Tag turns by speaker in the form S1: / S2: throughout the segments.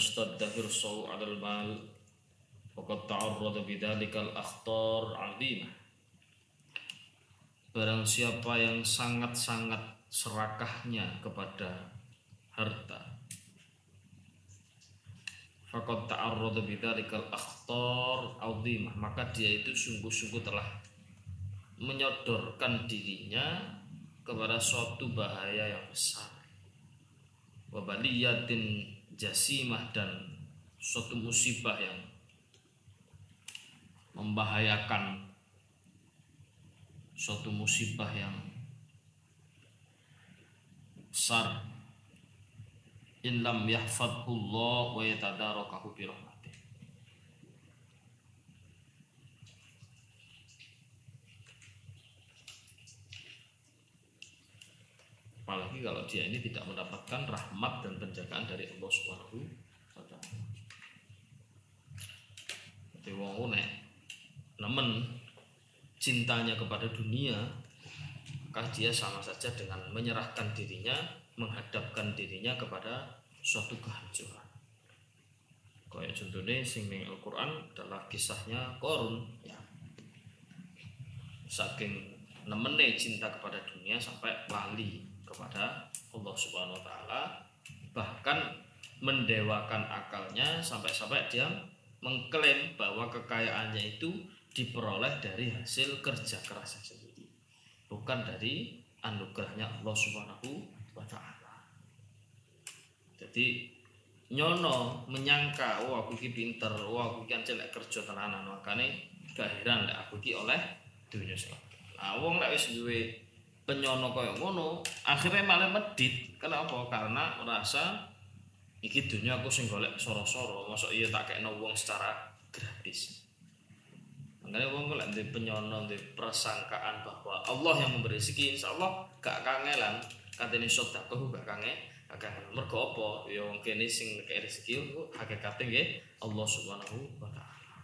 S1: Istadda hirsahu 'ala al-mal faqad ta'arrada bidzalika al-akhtar 'azimah. Barang siapa yang sangat-sangat serakahnya kepada harta Fakat ta'arrada bidzalikal akhtar azimah maka dia itu sungguh-sungguh telah menyodorkan dirinya kepada suatu bahaya yang besar wabaliyatin jasimah dan suatu musibah yang membahayakan suatu musibah yang besar. In lam yahfadhullah wa yatadarakahu bi apalagi kalau dia ini tidak mendapatkan rahmat dan penjagaan dari Allah Subhanahu wa taala. Jadi wong nek nemen cintanya kepada dunia maka dia sama saja dengan menyerahkan dirinya menghadapkan dirinya kepada suatu kehancuran. Kayak contohnya sing ning Al-Qur'an adalah kisahnya Korun ya. Saking nemene cinta kepada dunia sampai wali kepada Allah Subhanahu wa taala bahkan mendewakan akalnya sampai-sampai dia mengklaim bahwa kekayaannya itu diperoleh dari hasil kerja kerasnya sendiri bukan dari anugerahnya Allah Subhanahu wa taala. Jadi nyono menyangka oh aku ki pinter, oh aku ki celek kerja tenanan makane gak heran lek aku ki oleh dunia sing. Nah, wong lek wis duwe penyono kaya ngono, akhirnya malah medit. Kenapa? Karena merasa iki dunia aku sing golek soro-soro, masuk iya tak kekno wong secara gratis. Makanya wong lek ndek penyono, ndek persangkaan bahwa Allah yang memberi rezeki, insyaallah gak kangelan katene sedekah gak kangen kangen mergo apa ya wong kene sing nek rezeki hakikate nggih Allah Subhanahu wa taala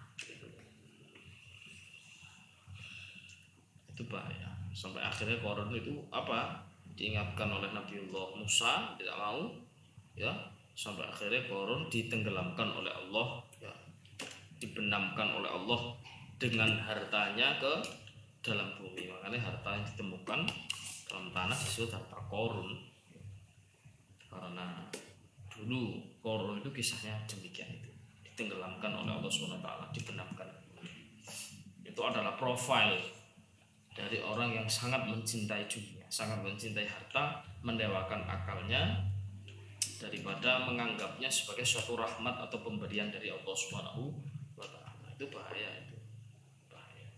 S1: itu bahaya sampai akhirnya koron itu apa? Diingatkan oleh Nabiullah Musa tidak mau ya. Sampai akhirnya koron ditenggelamkan oleh Allah ya. Dibenamkan oleh Allah dengan hartanya ke dalam bumi. Makanya harta yang ditemukan dalam tanah disebut harta korun karena dulu korun itu kisahnya demikian itu. Ditenggelamkan oleh Allah swt dibenamkan itu adalah profil dari orang yang sangat mencintai dunia sangat mencintai harta mendewakan akalnya daripada menganggapnya sebagai suatu rahmat atau pemberian dari Allah Subhanahu wa taala. Itu bahaya itu. Bahaya.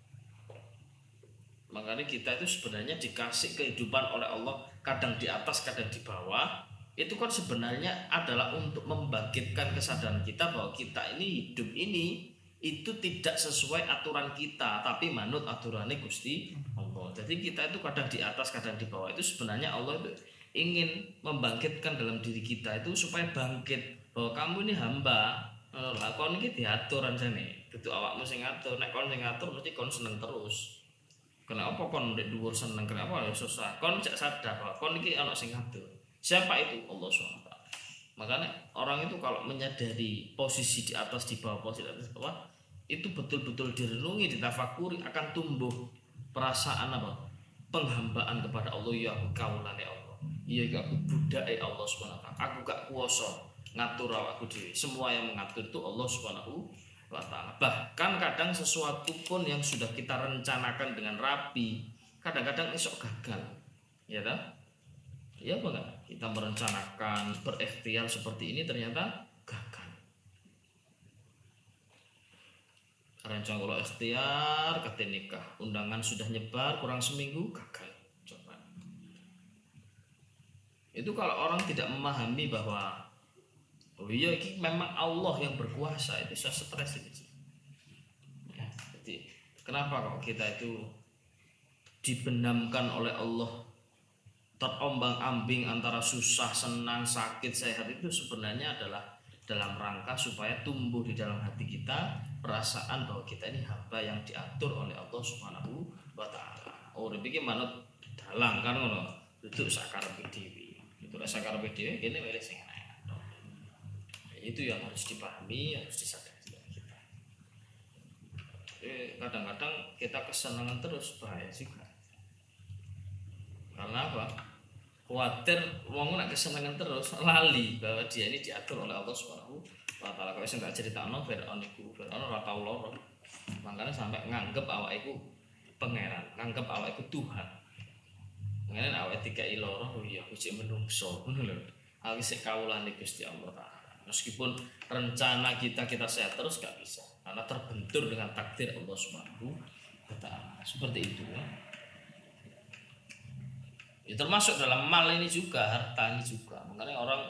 S1: Makanya kita itu sebenarnya dikasih kehidupan oleh Allah kadang di atas, kadang di bawah. Itu kan sebenarnya adalah untuk membangkitkan kesadaran kita bahwa kita ini hidup ini itu tidak sesuai aturan kita tapi manut aturannya Gusti Allah. Jadi kita itu kadang di atas, kadang di bawah. Itu sebenarnya Allah itu ingin membangkitkan dalam diri kita itu supaya bangkit. Bahwa kamu ini hamba. Lah kon iki diatur anjane. Dudu awakmu sing ngatur. Nek kon sing ngatur mesti kon seneng terus. Kenapa kon ndek dhuwur seneng? Kenapa ya susah. Kon cek sadar kon iki ana sing siapa itu? Allah SWT makanya orang itu kalau menyadari posisi di atas di bawah posisi di atas di bawah itu betul-betul direnungi ditafakuri akan tumbuh perasaan apa? Penghambaan kepada Allah ya engkau ya Allah. Iya gak budaya Allah subhanahu aku gak kuasa ngatur aku dhewe. Semua yang mengatur itu Allah subhanahu wa ta'ala. Bahkan kadang sesuatu pun yang sudah kita rencanakan dengan rapi kadang-kadang esok gagal. Ya tak ya apa enggak kita merencanakan berikhtiar seperti ini ternyata gagal. Rencana kalau ikhtiar kata nikah. Undangan sudah nyebar kurang seminggu gagal. Coba. Itu kalau orang tidak memahami bahwa oh iya ini memang Allah yang berkuasa. Itu saya stres ini. Ya, jadi kenapa kok kita itu dibenamkan oleh Allah terombang ambing antara susah senang sakit sehat itu sebenarnya adalah dalam rangka supaya tumbuh di dalam hati kita perasaan bahwa kita ini hamba yang diatur oleh Allah Subhanahu wa taala. Oh, iki manut dalang kan ngono. Duduk sakar dewi. Itu sakar dewi kene wis sing Itu yang harus dipahami, harus disadari kita. kadang-kadang kita kesenangan terus bahaya juga. Karena apa? Khawatir wong nak kesenangan terus lali bahwa dia ini diatur oleh Allah Subhanahu wa taala. Kok sing tak critakno Firaun iku, Firaun ora tau loro. Makanya sampai nganggep awak iku pangeran, nganggep awak iku Tuhan. Ngene awak dikai loro oh iya aku cek menungso ngono lho. Aku sik kawulane Gusti Allah taala. Meskipun rencana kita kita sehat terus gak bisa karena terbentur dengan takdir Allah Subhanahu wa taala. Seperti itu ya ya termasuk dalam mal ini juga harta ini juga. Makanya orang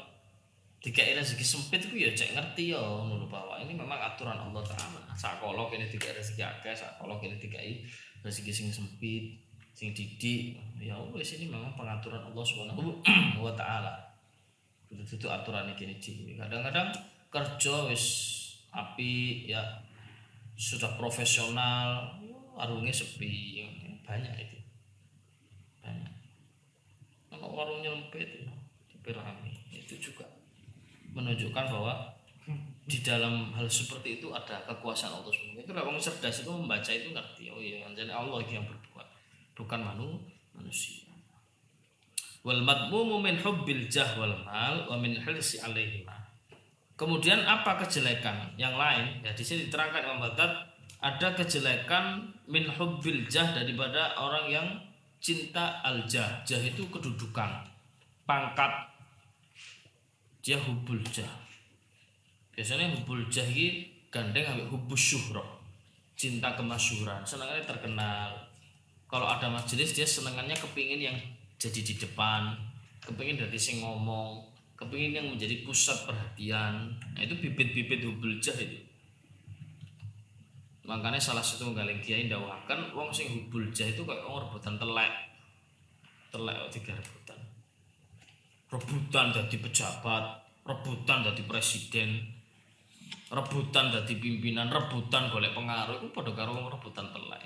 S1: tiga rezeki sempit itu ya cek ngerti ya menurut bahwa ini memang aturan Allah Taala. Sakolok ini tiga rezeki akeh sakolok ini tiga rezeki sing sempit sing didik. Ya wes ini memang pengaturan Allah Subhanahu wa taala. Itu itu aturan ini gini kadang-kadang kerja wis api ya sudah profesional arungnya sepi banyak itu kalau warung nyempit tapi rame itu juga. Menunjukkan bahwa di dalam hal seperti itu ada kekuasaan Allah SWT itu orang cerdas itu membaca itu ngerti. Oh iya jadi Allah yang berbuat. Bukan manu manusia. Wal madmumu min hubbil jah wal mal wa min hilsi alaihima kemudian apa kejelekan yang lain? Ya di sini diterangkan Imam Baghdad ada kejelekan min hubbil jah daripada orang yang cinta al-jah. Jah itu kedudukan, pangkat. Dia hubul jah. Biasanya hubul jah ini gandeng ambil hubus syuhroh. Cinta kemasyuran, senangannya terkenal. Kalau ada majelis dia senangannya kepingin yang jadi di depan, kepingin dari sing ngomong, kepingin yang menjadi pusat perhatian. Nah, itu bibit-bibit hubul jah itu makanya salah satu galing kiai ndawakan wong sing hubul jah itu kayak orang rebutan telek. Telek tiga rebutan. Rebutan jadi pejabat rebutan jadi presiden rebutan jadi pimpinan rebutan golek pengaruh itu pada karo rebutan telek.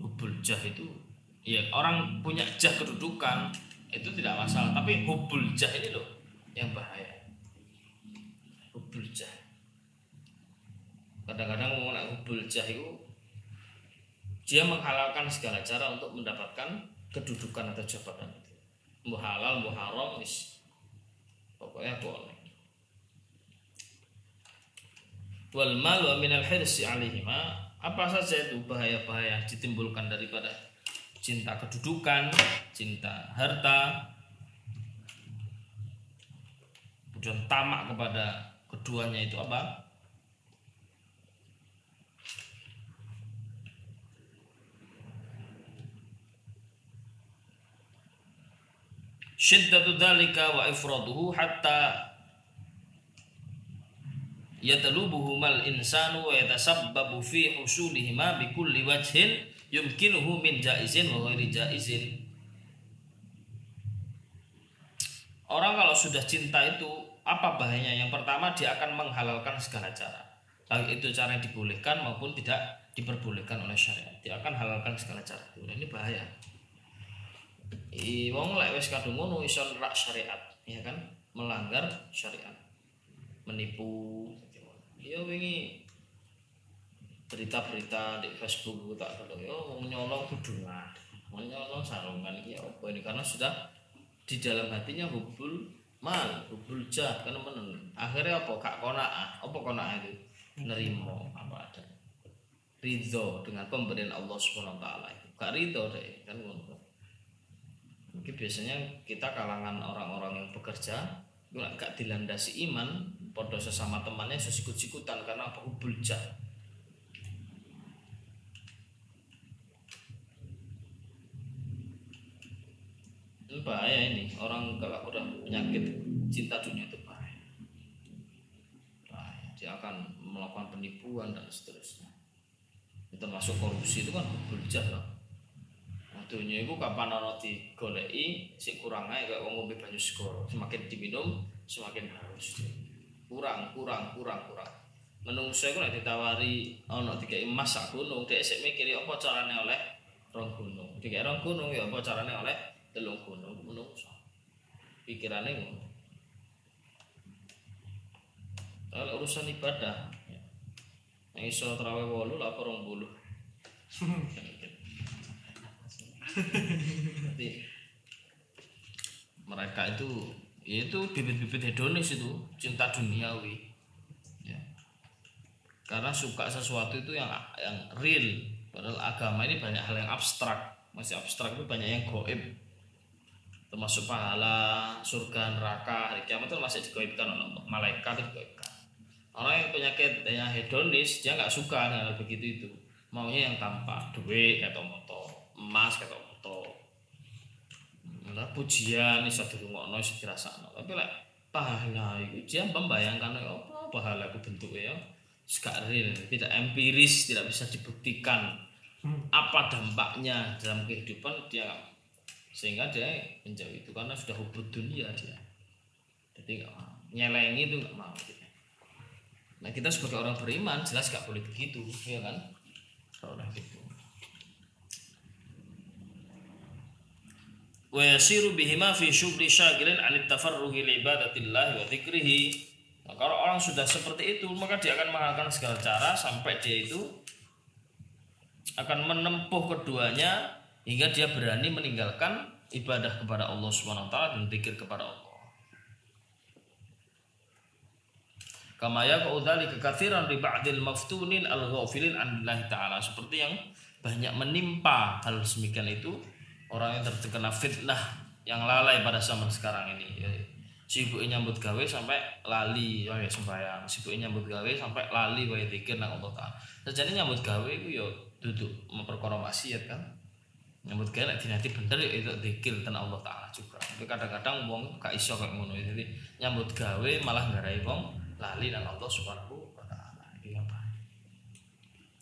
S1: Hubul jah itu ya orang punya jah kedudukan itu tidak masalah. Tapi hubul jah ini loh yang bahaya. Hubul jah kadang-kadang mau nak hubul jah itu dia menghalalkan segala cara untuk mendapatkan kedudukan atau jabatan itu. Mau halal mau haram is pokoknya boleh. Wal mal wa minal hirsi alaihima apa saja itu bahaya-bahaya ditimbulkan daripada cinta kedudukan cinta harta kemudian tamak kepada keduanya itu apa syiddatu dzalika wa ifraduhu hatta yatalubuhu mal insanu wa yatasabbabu fi husulihima bi kulli wajhin yumkinuhu min jaizin wa ghairi jaizin Orang kalau sudah cinta itu apa bahayanya? Yang pertama dia akan menghalalkan segala cara. Baik itu cara yang dibolehkan maupun tidak diperbolehkan oleh syariat. Dia akan halalkan segala cara. Ini bahaya wong lek wis kadung ngono iso nerak syariat ya kan? Melanggar syariat. Menipu. Ya wingi berita-berita di Facebook tak tahu ya mau nyolong kudu mau nyolong sarungan ya apa ini? Karena sudah di dalam hatinya hubul mal hubul jah kan menen akhirnya apa? Kak konaah apa konaah itu? Nerimo apa ada ridho dengan pemberian Allah taala itu. Gak ridho deh kan ngono Mungkin biasanya kita kalangan orang-orang yang bekerja gak dilandasi iman pada sesama temannya sesikut-sikutan karena apa? Hubul ini bahaya ini orang kalau udah penyakit cinta dunia itu bahaya. Bahaya dia akan melakukan penipuan dan seterusnya. Termasuk korupsi itu kan hubul loh dunia itu kapan ana digoleki sik kurang ae kaya wong ngombe banyu segara. Semakin diminum semakin harus kurang kurang kurang kurang. Menungso iku nek ditawari ana tiga emas sak gunung dhek sik mikir ya apa carane oleh rong gunung. Tiga rong gunung ya apa carane oleh telung gunung menungso. Pikirane ngono. Kalau urusan ibadah yang iso terawih wolu lah apa rong bulu Mereka itu ya itu bibit-bibit hedonis itu cinta duniawi. Ya. karena suka sesuatu itu yang yang real. Padahal agama ini banyak hal yang abstrak. Masih abstrak itu banyak yang goib. Termasuk pahala surga neraka hari kiamat itu masih digoibkan oleh Allah. Malaikat itu digoibkan. Orang yang penyakit yang hedonis dia nggak suka dengan begitu itu. Maunya yang tampak duit atau motor emas atau lah pujian iso dirungokno iso dirasakno. Tapi lek pahala itu dia membayangkan apa pahala itu bentuknya ya. Gak real tidak empiris tidak bisa dibuktikan hmm. apa dampaknya dalam kehidupan dia. Sehingga dia menjauh itu karena sudah hubud dunia dia. Jadi gak mau nyelengi itu nggak mau dia. nah kita sebagai orang beriman jelas gak boleh begitu ya kan? Kalau gitu wa yasiru bihima fi syughli syagilin an tafarruhi li ibadatillah wa dzikrihi nah, kalau orang sudah seperti itu maka dia akan mengalahkan segala cara sampai dia itu akan menempuh keduanya hingga dia berani meninggalkan ibadah kepada Allah Subhanahu wa taala dan zikir kepada Allah. Kama yaqudali kekathiran di ba'dil maftunin al-ghafilin an taala seperti yang banyak menimpa hal semikian itu orang yang terkena fitnah yang lalai pada zaman sekarang ini. Ya, sibuk nyambut gawe sampai lali oh ya sembahyang. Sibuk nyambut gawe sampai lali wae dikir nang Allah taala. Sejane nyambut gawe itu yo duduk memperkara maksiat kan? Nyambut gawe nek dinati bener ya itu dikir tentang Allah taala juga. Tapi kadang-kadang wong gak iso kayak ngono. Jadi nyambut gawe malah ngarai wong lali nang Allah subhanahu wa taala. Iki apa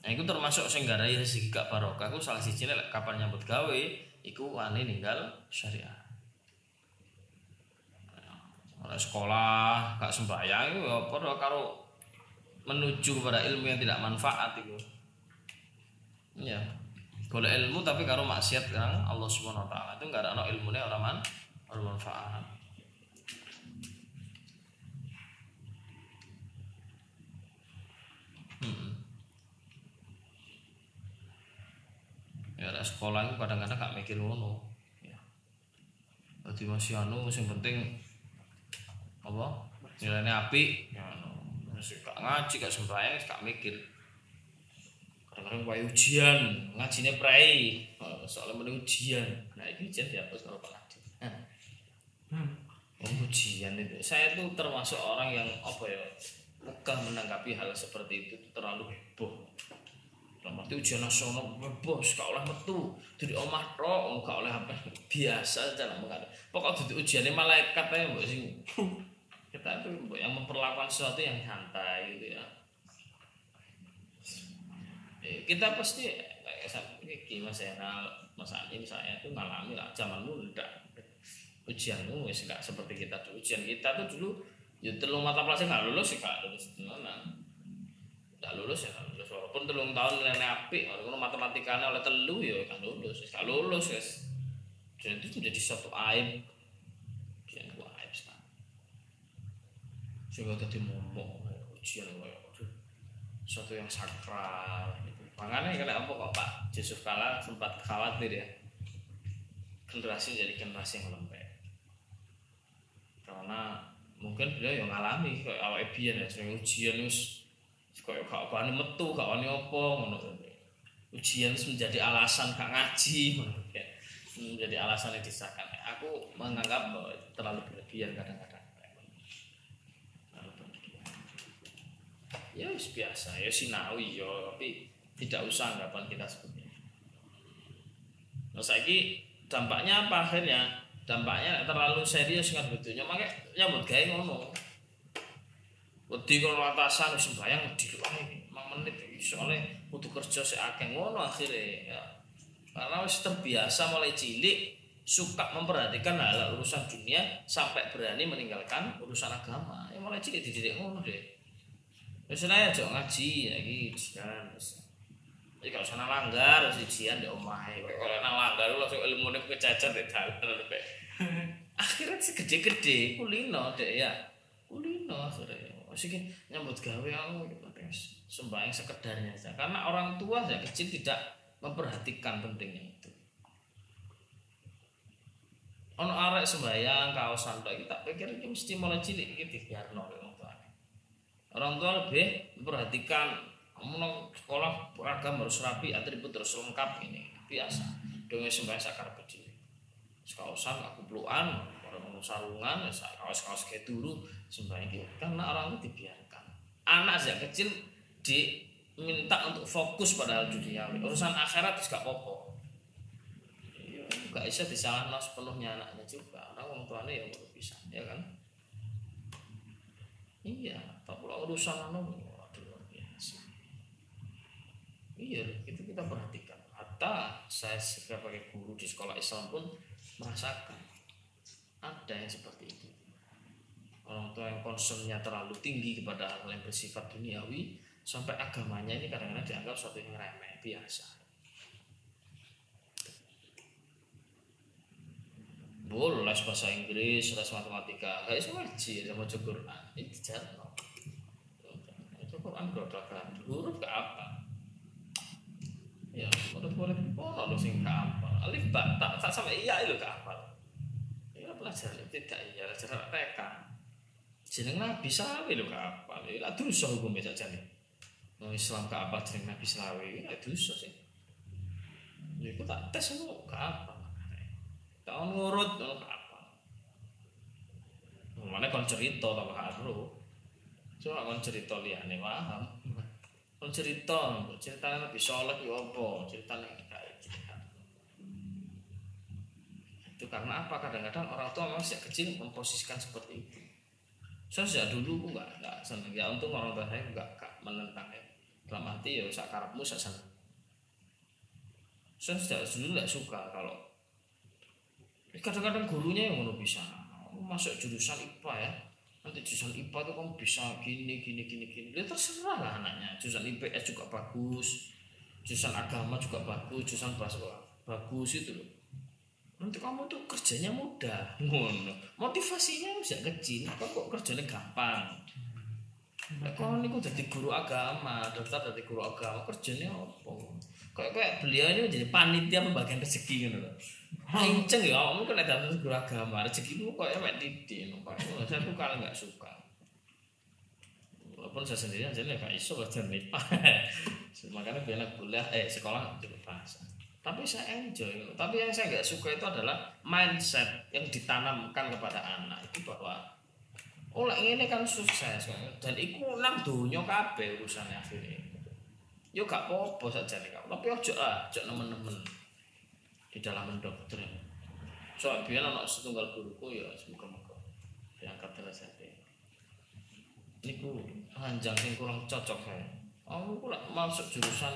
S1: Nah, itu termasuk sing garai rezeki gak barokah. Aku salah siji nek kapan nyambut gawe, iku wani ninggal syariah. Oleh sekolah gak sembahyang itu ya padha karo menuju pada ilmu yang tidak manfaat itu ya boleh ilmu tapi karo maksiat kan Allah subhanahu wa taala. Itu nggak ada no ilmunya orang man orang manfaat hmm. Ya ada sekolah itu kadang-kadang gak mikir ngono. Ya jadi masih anu yang penting apa? Nilainya api. Ya. Anu masih gak ngaji gak sembahyang gak mikir. Kadang-kadang kayak ujian ngajinya prai soalnya mending ujian. Nah ini ujian dihapus kalau hmm. Oh, ujian itu. Saya tuh termasuk orang yang apa ya megah menanggapi hal seperti itu terlalu heboh dalam arti ujian nasional bos gak oleh metu. Dari omah tok gak oleh apa. Biasa dalam menghadapi pokok itu ujiannya malaikat ya mbak sih kita itu yang memperlakukan sesuatu yang santai gitu ya. Eh, kita pasti kayak mas Enal mas Andi saya itu ngalami lah zaman dulu tidak ujianmu wis gak seperti kita tuh ujian kita tuh dulu ya telung mata pelajaran nggak lulus sih gak lulus tenan nggak lulus ya gak lulus walaupun telung tahun nilai api kalau matematikanya oleh telu ya kan lulus kan lulus guys dan itu menjadi suatu aib. Ujian gua aib sekarang sehingga tadi momok ujian kayak suatu yang sakral gitu. makanya kena apa kok Pak? Yusuf Kala sempat khawatir ya. Generasi jadi generasi yang lembek. Karena mungkin beliau yang ngalami kayak awal biyen ya sering ujian terus kayak gak wani metu gak wani apa ngono. Ujian menjadi alasan gak ngaji menjadi alasan yang disahkan. Aku menganggap bahwa terlalu berlebihan kadang-kadang. Ya biasa ya sinawi ya tapi tidak usah anggapan kita seperti itu. Nah saya dampaknya apa akhirnya? Dampaknya terlalu serius kan betulnya makanya nyambut gaya ngono wedi kalau atasan sembayang di luar ini 5 menit soalnya butuh kerja akeh. Ngono akhirnya ya. Karena wis terbiasa mulai cilik suka memperhatikan hal urusan dunia sampai berani meninggalkan urusan agama. Ya mulai cilik dididik ngono deh. Misalnya aja ngaji lagi ujian jadi kalau sana langgar ujian di omah kalau nang langgar langsung ilmu nih kecacat di dalam akhirnya sih gede-gede kulino deh ya. Kulino akhirnya masih nyambut gawe aku sembahyang sekedarnya saja karena orang tua saya kecil tidak memperhatikan pentingnya itu. Ono arek sembahyang kaos santai kita pikir ini mesti mulai cilik gitu biar orang tua. Orang tua lebih memperhatikan kamu sekolah beragam harus rapi atribut terus lengkap ini biasa. Dengan sembahyang sakar kecil kaosan aku peluan orang sarungan kaos kaos kayak turu sembahyang gitu. Karena orang itu dibiarkan. Anak sejak kecil diminta untuk fokus pada hal dunia urusan akhirat tidak apa-apa. Gak bisa disalahkan sepenuhnya anaknya juga. Karena orang tuanya yang baru bisa ya kan? Iya tak pula urusan waduh luar biasa. Iya itu kita perhatikan. Hatta saya sebagai guru di sekolah Islam pun merasakan ada yang seperti itu. Orang tua yang concernnya terlalu tinggi kepada hal yang bersifat duniawi sampai agamanya ini kadang-kadang dianggap suatu yang remeh biasa. Boleh les bahasa Inggris les matematika. Gak bisa ngaji sama Quran. Ini jarno itu Quran kan. Huruf ke apa. Ya huruf-huruf oh lo sing ke apa. Alif ba tak tak sampai iya itu ke apa. ya pelajar tidak iya pelajar TK jeneng nabi sawi lo ke apa ya terus hukum saja nih mau Islam ke apa jeneng nabi sawi ya terus sih. Ya itu tak tes lo ke apa tahun ngurut ngono apa mana kon cerita tambah haru coba kon cerita liane paham kon cerita ceritanya lebih soleh ya apa? Ceritanya kayak cerita itu karena apa? Kadang-kadang orang tua memang sejak kecil memposisikan seperti itu. Saya sejak dulu enggak enggak seneng. Ya untung orang tua saya enggak, enggak menentang ya. Dalam hati ya sakarapmu saya seneng. Saya sejak dulu enggak suka kalau kadang-kadang gurunya yang mau bisa. Masuk jurusan IPA ya. Nanti jurusan IPA tuh kamu bisa gini gini gini gini. Ya terserah lah anaknya. Jurusan IPS juga bagus. Jurusan agama juga bagus. Jurusan bahasa bagus itu loh nanti kamu tuh kerjanya mudah. Ngono. Motivasinya bisa kecil apa kok kerjanya gampang? Nah, kalau ini jadi guru agama, daftar jadi guru agama, kerjanya apa? Kayak kayak beliau ini menjadi panitia pembagian rezeki gitu loh kenceng ya kamu kan ada guru agama rezekimu kok emek titik saya tuh kalau nggak suka. Walaupun saya sendiri aja nih gak iso nipa makanya biar kuliah eh sekolah cukup bahasa tapi saya enjoy tapi yang saya nggak suka itu adalah mindset yang ditanamkan kepada anak itu bahwa oleh ini kan sukses dan ikut nang dunia kabeh urusannya akhirnya yo gak apa-apa saja nih tapi ojo lah ojo nemen-nemen di dalam mendoktrin. Soal biar anak setunggal guruku ya semoga-moga diangkat derajatnya. Ini ku panjang yang kurang cocok saya. Aku pula masuk jurusan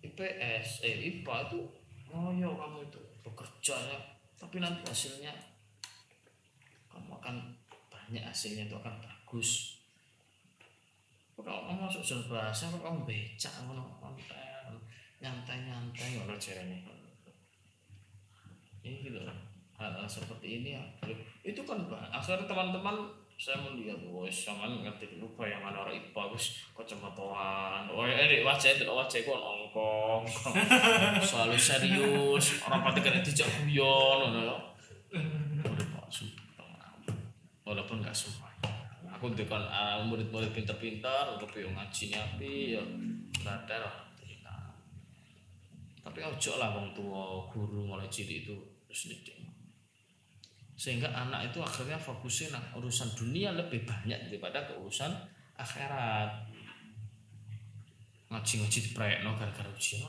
S1: IPS, eh IPA itu oh ya kamu itu. Bekerja ya, tapi nanti hasilnya kamu akan banyak hasilnya itu akan bagus. Kalau kamu masuk jurusan bahasa, kamu becak, kamu nyantai nyantai ngono jarene ini gitu hal-hal seperti ini ya. Itu kan akhirnya teman-teman saya melihat wah sama ngerti lupa yang mana orang ipa gus. Kacamataan wah ini wajah itu wajah itu ongkong selalu serius orang pasti kan itu guyon ya udah pak walaupun nggak suka aku dengan uh, murid-murid pintar-pintar tapi ngaji nyapi ya lah tapi ojo lah wong tua guru mulai cilik itu terus sehingga anak itu akhirnya fokusnya nah urusan dunia lebih banyak daripada ke urusan akhirat. Ngaji-ngaji di proyek no gara-gara ujian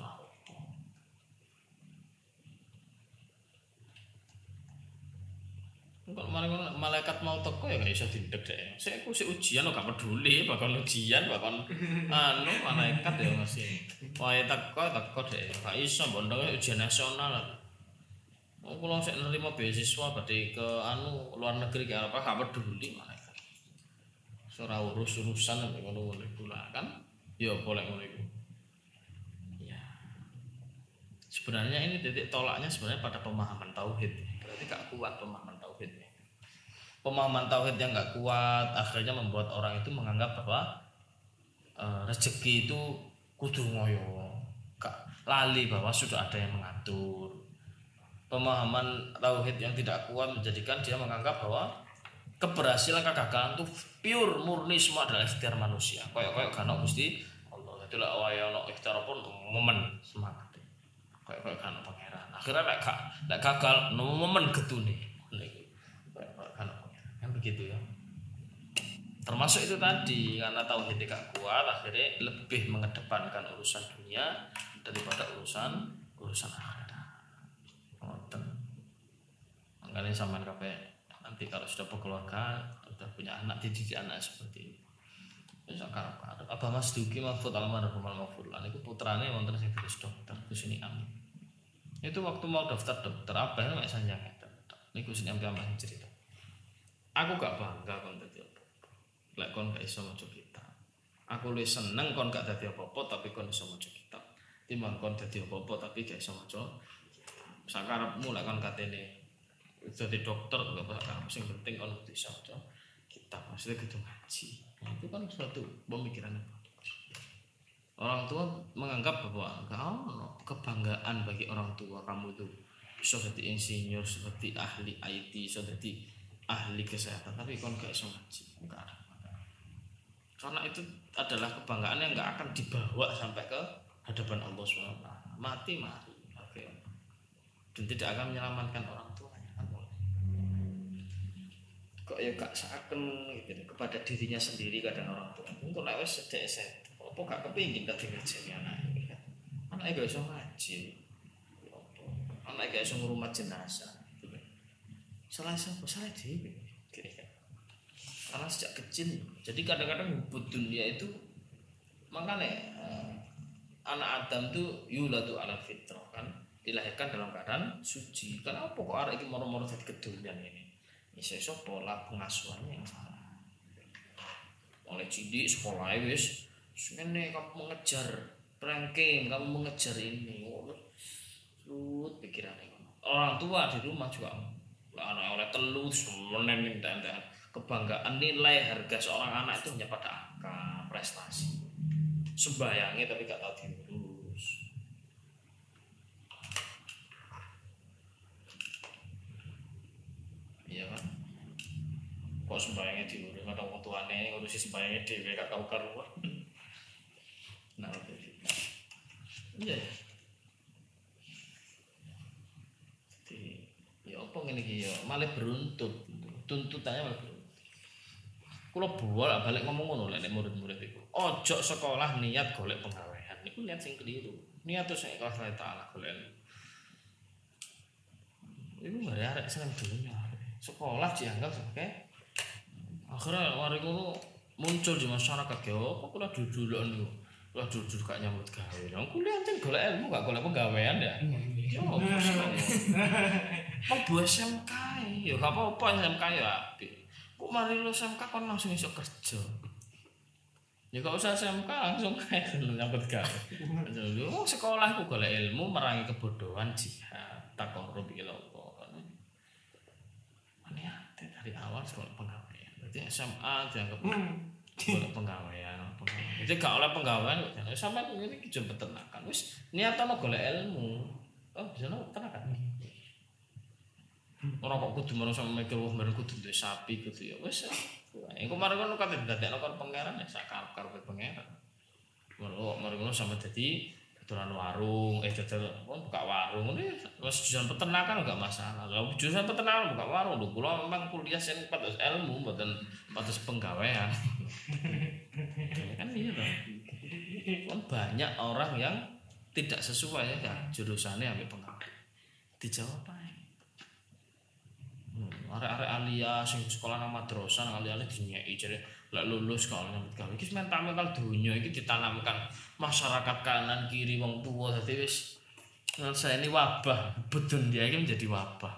S1: kalau malah malaikat mau toko ya gak bisa dindek deh saya aku si ujian lo gak peduli bahkan ujian bahkan anu malaikat ya masih. Wah ya teko teko deh gak bisa bondong ujian nasional kalau saya nerima beasiswa berarti ke anu luar negeri ke apa gak peduli mereka surah urus urusan ngono ngono pula kan? Ya boleh ngono itu ya. Sebenarnya ini titik tolaknya sebenarnya pada pemahaman tauhid. Berarti gak kuat pemahaman tauhid pemahaman tauhid yang gak kuat akhirnya membuat orang itu menganggap bahwa uh, rezeki itu kudu ngoyo. Gak lali bahwa sudah ada yang mengatur pemahaman tauhid yang tidak kuat menjadikan dia menganggap bahwa keberhasilan kegagalan itu pure murni semua adalah ikhtiar manusia. Koyok koyok kan gusti Allah. Itu lah awalnya ikhtiar pun momen semangat. Koyok koyok kan pangeran. Akhirnya lek gak lek gagal momen getune koyok koyok kan pangeran. Kan begitu ya. Termasuk itu tadi karena tauhid tidak kuat akhirnya lebih mengedepankan urusan dunia daripada urusan urusan akhirat kalian sama kape nanti kalau sudah berkeluarga sudah punya anak dididik anak seperti ini. Sekarang apa mas Duki Mahfud almarhum Mahfud. Lan itu putrane wonten sing terus dokter terus ini amin. Itu waktu mau daftar dokter apa mek sanjang itu niku sing ambil ambah cerita. Aku gak bangga kon dadi apa lek kon gak iso maca kitab. Aku lebih seneng kon gak dadi apa-apa tapi kon iso maca kitab. Timbang kon dadi apa-apa tapi gak iso maca sakarepmu lek kon katene jadi dokter nggak apa sing penting kalau bisa kita maksudnya gitu ngaji. Nah, itu kan suatu pemikiran yang orang tua menganggap bahwa kau kebanggaan bagi orang tua kamu itu bisa jadi insinyur seperti ahli IT bisa jadi ahli kesehatan. Tapi kon gak bisa ngaji karena itu adalah kebanggaan yang nggak akan dibawa sampai ke hadapan Allah SWT mati mati. Dan tidak akan menyelamatkan orang kok ya gak seakan gitu kepada dirinya sendiri kadang orang tua. Untuk lewat sedek set apa gak kepingin tadi ngajeni anak anak gak bisa ngaji. Anak gak bisa ngurumah jenazah. Salah siapa salah dewi karena sejak kecil jadi kadang-kadang hubud dunia itu makanya eh, anak Adam tuh yulatu ala fitrah kan? Dilahirkan dalam keadaan suci. Kenapa kok arah ini moro-moro jadi kedunian ini iso-iso pola pengasuhannya yang salah. Oleh cidik sekolah wis. Ngene kamu mengejar ranking kamu mengejar ini. Lut pikirannya orang tua di rumah juga anak oleh telu semenen minta kebanggaan nilai harga seorang anak itu hanya pada angka prestasi. Sembayangnya tapi gak tahu diurus iya kan kok sembayangnya diurus ada orang tuane ngurusi sembayangnya di gak tahu karuan. Nah iya. Ya jadi ya apa ini ya? Malah beruntut. Tuntutannya malah beruntut. Kalau bolak balik ngomong ngono lek murid-murid itu ojo sekolah niat golek penggawean itu niat sing keliru. Niat tuh saya kelas taala golek itu nggak arek seneng dunia sekolah dianggap sebagai akhirnya ngono muncul di masyarakat ya apa kula dudulan niku? Lah duduk gak nyambut gawe. Nang kuliah ceng golek ilmu gak golek penggawean ya? Yo mau buat SMK ya gak apa-apa SMK ya kok mari lu SMK kon langsung iso kerja? Ya gak usah SMK langsung kayak nyambut gawe. Oh sekolah ku golek ilmu merangi kebodohan jihad takorup ila Allah dari awal sekolah penggawean jadi SMA dianggap hmm. penggawean jadi gak oleh penggawean sama ini kita peternakan wis niatan golek ilmu. Oh bisa no peternakan? Orang kok kudu marang sama mikir wah bareng kudu duwe sapi kudu ya. Wis. Engko kemarin kan kate dadekno karo pangeran ya sak karep pangeran. Mari ngono sama dadi dodolan warung eh dodol buka warung. Ini mas jurusan peternakan enggak masalah. Kalau jurusan peternakan buka warung. Lho kula memang kuliah sing patus ilmu mboten patus penggawaian kan iya toh. Kan banyak orang yang tidak sesuai ya jurusannya ambil penggawe dijawab apa hmm, arek-arek alia sing sekolah nang madrasah nang alia-alia dinyeki. Jare lek lulus kalau nyambut gawe. Iki mental mental dunia iki ditanamkan masyarakat kanan kiri wong tua. Dadi wis menurut saya ini wabah betul dia ini menjadi wabah.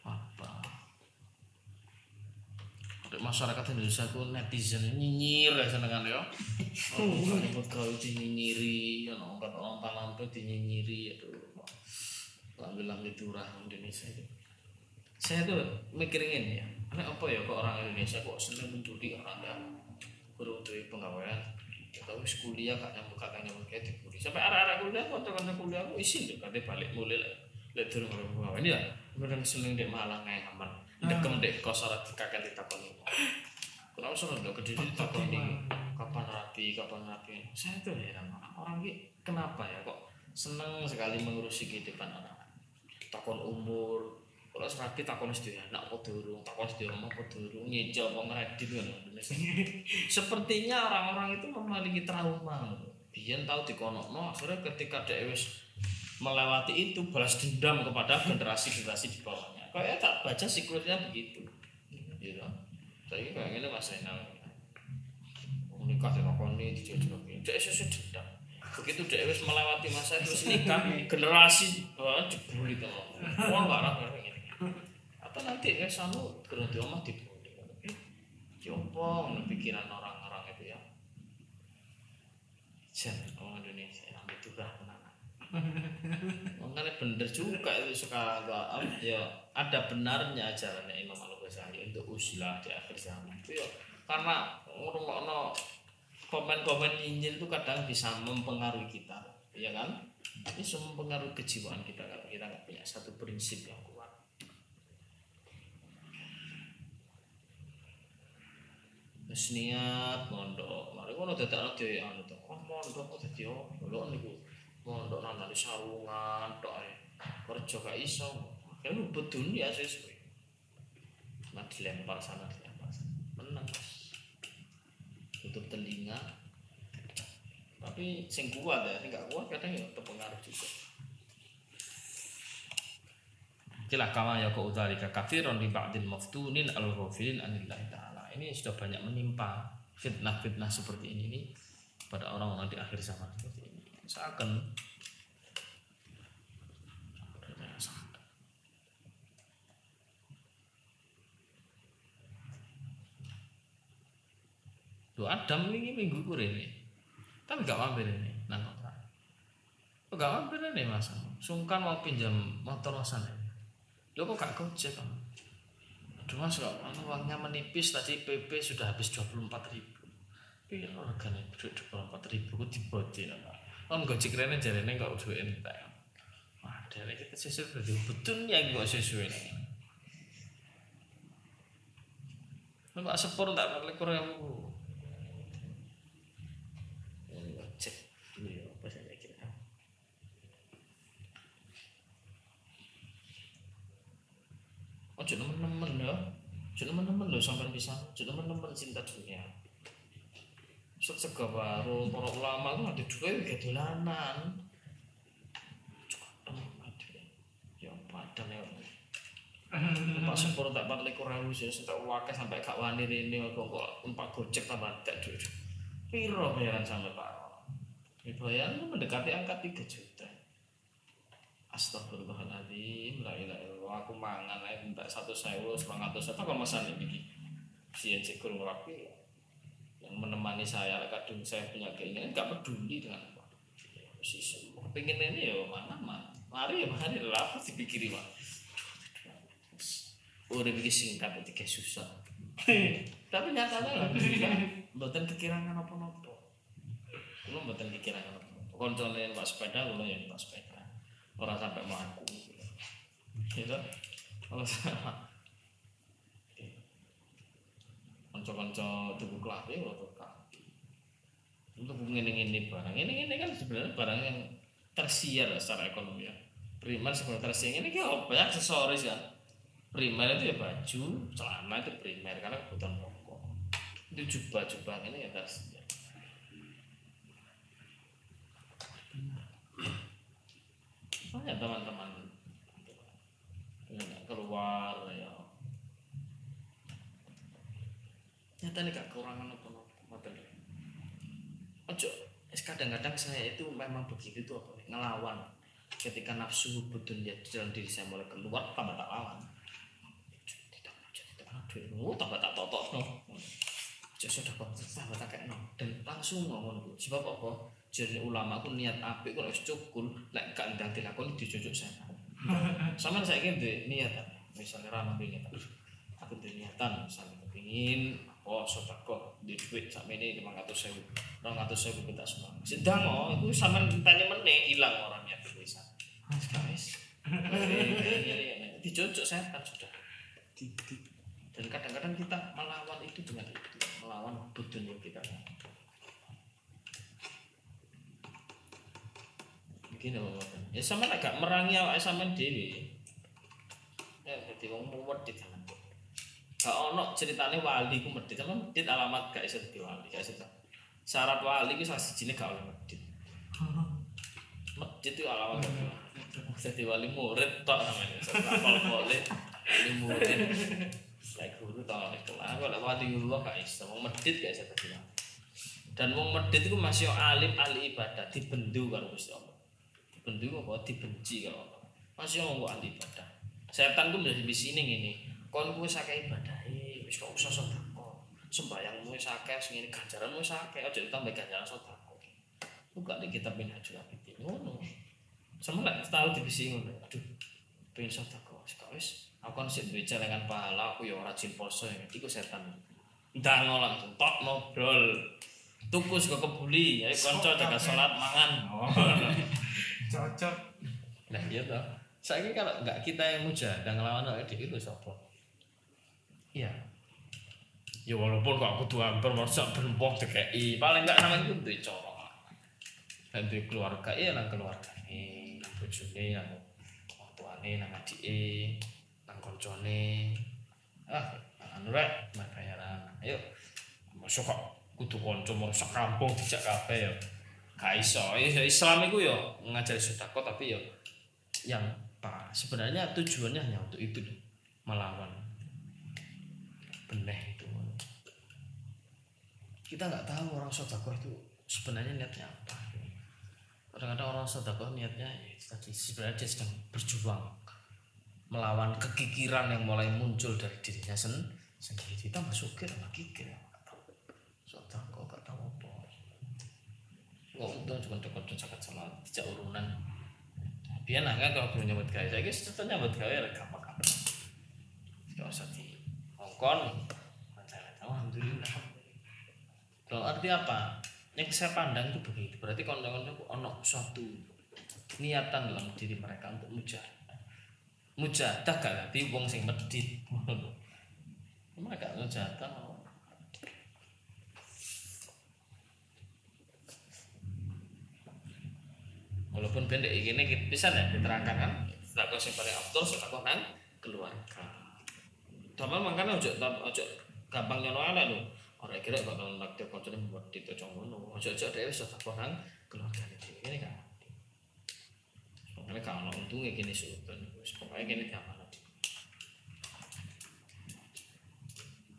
S1: Wabah. Untuk masyarakat Indonesia itu netizen nyinyir ya senengan ya. Oh pegawai dinyinyiri ya nongkrong orang tanam dinyinyiri aduh. Lambe-lambe curah Indonesia itu saya tuh mikirin ya ini apa ya kok orang Indonesia kok seneng mencuri orang ya guru tuh penggawean? Kita wis kuliah gak nyambung gak nyambung kayak dibully sampai arah-arah kuliah kanca-kanca kuliah aku isin tuh katanya balik mulai lah. Lihat turun orang penggawean ya beneran seneng dek malah ngayak aman dekem dek kos ora dikakek ditakoni kenapa suruh dok kediri ditakoni kapan rapi kapan rapi? Saya tuh heran orang ini kenapa ya kok seneng sekali mengurusi kehidupan orang? Takon umur kalau serapi takon sedih anak apa durung takon sedih omah apa durung ngejo apa ngredit kan sepertinya orang-orang itu memiliki trauma. Biar tahu dikonokno akhirnya ketika dia wis melewati itu balas dendam kepada generasi-generasi di bawahnya. Kayak tak baca siklusnya begitu. Gitu saya kayak gini mas Renal nikah di ini dijajah dia sesuai dendam. Begitu dia wis melewati masa itu nikah generasi wah dibully tuh wah nggak atau nanti ya sanu kerja di rumah dibully coba pikiran orang-orang itu ya. Jangan orang Indonesia yang itu lah makanya bener juga itu sekarang ya ada benarnya ajarannya Imam Al Ghazali untuk usilah di akhir zaman. Itu ya karena orang komen-komen nyinyir itu kadang bisa mempengaruhi kita ya kan? Ini semua mempengaruhi kejiwaan kita kalau kita nggak punya satu prinsip yang kuat Wis niat mondok, mari ngono dadak dhewe anu to. Oh mondok kok dadi lho niku. Mondok nang sarungan tok. Kerja gak iso. Kan ribet dunia sesuai. Nah dilempar sana dilempar sana. Menang tutup telinga tapi sing kuat ya sing gak kuat kadang ya terpengaruh juga Kila kama ya kau udzalika kafiron di ba'dil maftunin al ghafilin anillahi ta'ala. Ini sudah banyak menimpa fitnah-fitnah seperti ini nih pada orang-orang di akhir zaman seperti ini. Seakan Tuh Adam ini minggu ini, tapi gak mampir ini nang kota. Oh, gak mampir ini mas. Sungkan mau pinjam motor ini. Lo kok gak gojek kan? Aduh mas kok anu, uangnya menipis tadi PP sudah habis 24 ribu. Iya regane duit 24 ribu kok dibodi apa? Kan gojek rene jarene kok duit entek. Wah, dari kita sesuai berarti betul ya kok sesuai ini. Pak sepur tak balik kurang ojo nemen-nemen ya ojo nemen-nemen lho sampai bisa. Ojo nemen-nemen cinta dunia. Sok sega baru para ulama itu ada dua ya dolanan. Ya padan ya. Pak sepuluh tak balik kurang ya sudah wakil sampai kak wani ini kok kok empat gojek tambah tak dulu piro bayaran sampai pak bayaran mendekati angka 3 juta. Astagfirullahaladzim La ilaha Aku mangan aja minta satu sewu Semangat atau satu kalau masan ini? Si Encik Guru Rapi Yang menemani saya Kadang saya punya keinginan Gak peduli dengan apa. Si Pengen ini ya mana mana? Mari ya mari lah Apa dipikiri pak? Udah bikin singkat ketika susah. Tapi nyatanya lah Buatan kekirangan apa-apa. Belum buatan kekirangan apa-apa. Kontrolin pak sepeda Belum yang pak sepeda. Orang sampai melaku gitu. Kalau sama konco-konco tubuh kelambi kalau tukang untuk ini ini barang. Ini ini kan sebenarnya barang yang tersier secara ekonomi ya. Primer sebenarnya tersier ini kan banyak aksesoris kan. Primer itu ya baju celana itu primer karena kebutuhan pokok. Itu jubah-jubah ini ya tersier banyak teman-teman keluar ya. Nyata gak kekurangan apa apa ojo kadang-kadang saya itu memang begitu tuh apa ngelawan. Ketika nafsu hubudun ya dalam diri saya mulai keluar tambah tak lawan. Tidak tidak tambah tak totok no. Jadi sudah tambah tak kayak no dan langsung ngomong gue sebab apa? Jadi ulama aku niat api kok harus cukul lek gak ndang dilakoni dijujuk saya sama saya gitu niat misalnya ramah pengen aku tuh niatan misalnya kepingin oh sodako di duit sama ini lima ratus ribu enam ratus ribu kita semua sedang oh itu sama tanya meneh hilang orangnya bisa guys dicocok saya kan sudah. Dan kadang-kadang kita melawan itu dengan itu melawan budaya kita begini apa ya sama agak merangi awak sama dewi ya jadi wong medit sama gak ono ceritanya wali ku medit sama medit alamat gak iso dadi wali gak iso syarat wali ku salah sijine gak oleh medit medit itu alamat jadi wali murid tok namanya kalau boleh wali murid. Kayak guru tau itu lah kalau wali Allah gak iso mau medit gak iso dadi wali. Dan wong medit itu masih alim ahli ibadah dibendu karo Gusti Dibendu apa dibenci kalau masih wong ahli ibadah. Setan ku menjadi bisini ini kon kuwi sakeh ibadahe wis kok usah sedekah. Sembayangmu wis akeh sing ngene ganjaranmu wis akeh aja ditambah ganjaran sedekah. Buka di kitab Minhajul Abidin ngono. Sama tahu dibisi ngono aduh pengen sedekah. Wis kok wis aku kan sik duwe celengan pahala aku ya rajin poso iku setan. Ndango langsung tok ngobrol. Tuku sego kebuli ya kanca jaga salat mangan
S2: cocok.
S1: Nah iya toh. Saya kalau nggak kita yang mujahadah ngelawan awake dhewe itu sapa? Iya. Ya walaupun kok aku tuh hampir masa berembok DKI paling enggak namanya itu duwe cara. Dan duwe keluarga iya nang keluarga ini nang bojone nang wong tuane nang adike nang koncone. Ah anu rek mah bayaran. Ayo masuk kok kudu kanca merusak kampung dijak kabeh ya gak iso. Islam itu ya ngajari sedekah tapi ya yang apa sebenarnya tujuannya hanya untuk itu melawan beneh itu. Kita nggak tahu orang sedekah itu sebenarnya niatnya apa. Kadang-kadang orang sedekah niatnya ya tadi. Sebenarnya dia sedang berjuang melawan kekikiran yang mulai muncul dari dirinya sen sendiri. Kita ke sama kikir. Apa kok untung cuma cokot cokot sama tidak urunan. Biar nangga kalau belum nyambut gawe. Saya guys tetap nyambut gawe ya gampang gampang. Gak usah di ngongkon alhamdulillah. Kalau arti apa? Yang saya pandang itu begitu berarti konco-konco itu ono suatu niatan dalam diri mereka untuk mujahadah. Mujahadah gak nanti wong sing medit. Mereka mujahadah mau walaupun pendek ini bisa ya diterangkan kan. Sedekah sing paling afdol sedekah nang keluarga. Damai makanya ojo ojo gampang nyono ala lho. Ora kira nang naktir kancane buat dito ngono. Ojo ojo dhewe sedekah nang keluarga dhewe ini kan Makanya kalau untungnya gini sultan, pokoknya gini nanti.